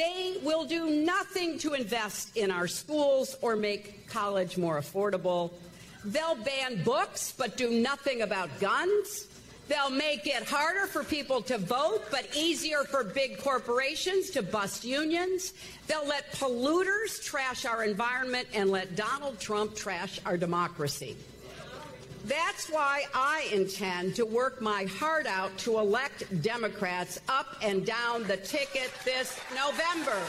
They will do nothing to invest in our schools or make college more affordable. They'll ban books but do nothing about guns. They'll make it harder for people to vote, but easier for big corporations to bust unions. They'll let polluters trash our environment and let Donald Trump trash our democracy. That's why I intend to work my heart out to elect Democrats up and down the ticket this November.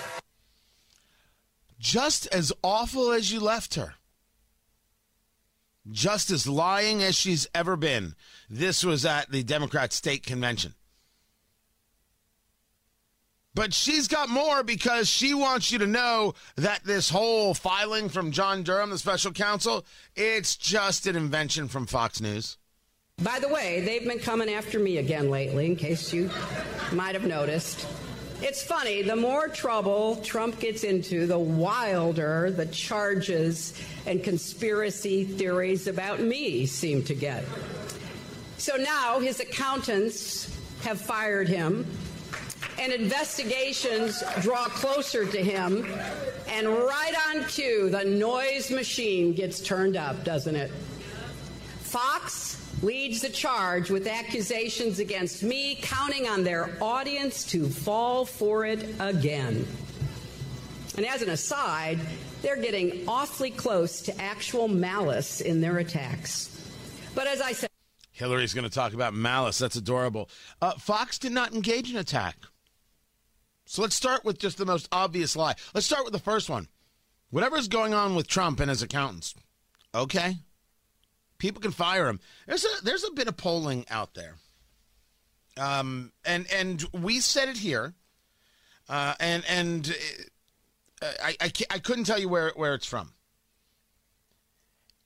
Just as awful as you left her. Just as lying as she's ever been. This was at the Democrat State Convention. But she's got more because she wants you to know that this whole filing from John Durham, the special counsel, it's just an invention from Fox News. By the way, they've been coming after me again lately, in case you might have noticed. It's funny, the more trouble Trump gets into, the wilder the charges and conspiracy theories about me seem to get. So now his accountants have fired him and investigations draw closer to him. And right on cue, the noise machine gets turned up, doesn't it? Fox leads the charge with accusations against me, counting on their audience to fall for it again. And as an aside, they're getting awfully close to actual malice in their attacks. But as I said, Hillary's going to talk about malice. That's adorable. Uh, Fox did not engage in attack. So let's start with just the most obvious lie. Let's start with the first one. Whatever's going on with Trump and his accountants, okay? People can fire him. There's a there's a bit of polling out there, um, and and we said it here, uh, and and uh, I, I I couldn't tell you where where it's from,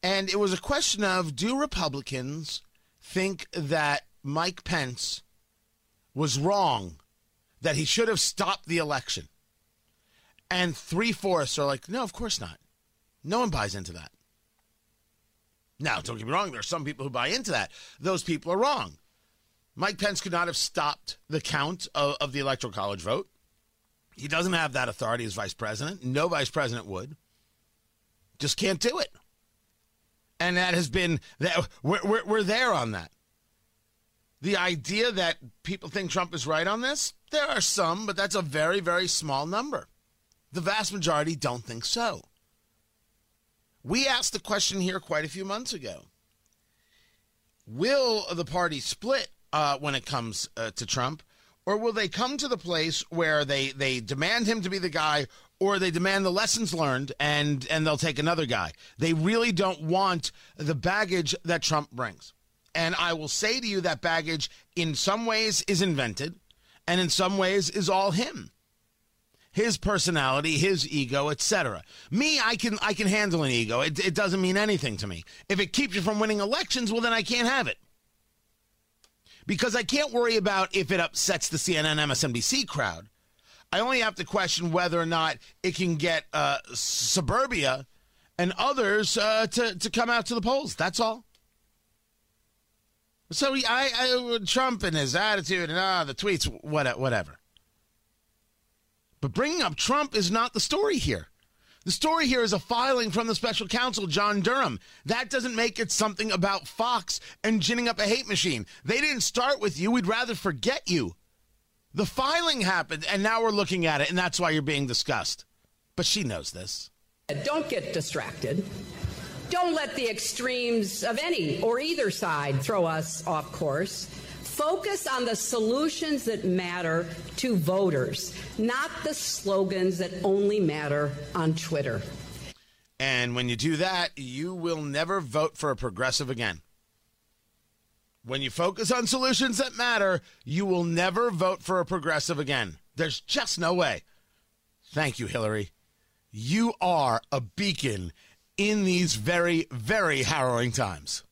and it was a question of do Republicans think that Mike Pence was wrong that he should have stopped the election. And three fourths are like, no, of course not. No one buys into that. Now, don't get me wrong, there are some people who buy into that. Those people are wrong. Mike Pence could not have stopped the count of, of the Electoral College vote. He doesn't have that authority as vice president. No vice president would. Just can't do it. And that has been that we're, we're, we're there on that. The idea that people think Trump is right on this, there are some, but that's a very, very small number. The vast majority don't think so. We asked the question here quite a few months ago. Will the party split uh, when it comes uh, to Trump, or will they come to the place where they, they demand him to be the guy, or they demand the lessons learned and, and they'll take another guy? They really don't want the baggage that Trump brings. And I will say to you that baggage, in some ways, is invented, and in some ways, is all him. His personality, his ego, etc. Me, I can I can handle an ego. It, it doesn't mean anything to me. If it keeps you from winning elections, well, then I can't have it because I can't worry about if it upsets the CNN MSNBC crowd. I only have to question whether or not it can get uh, suburbia and others uh, to, to come out to the polls. That's all. So he, I, I, Trump and his attitude and ah, the tweets, whatever. But bringing up Trump is not the story here. The story here is a filing from the special counsel, John Durham. That doesn't make it something about Fox and ginning up a hate machine. They didn't start with you. We'd rather forget you. The filing happened, and now we're looking at it, and that's why you're being discussed. But she knows this. Don't get distracted. Don't let the extremes of any or either side throw us off course. Focus on the solutions that matter to voters, not the slogans that only matter on Twitter. And when you do that, you will never vote for a progressive again. When you focus on solutions that matter, you will never vote for a progressive again. There's just no way. Thank you, Hillary. You are a beacon in these very, very harrowing times.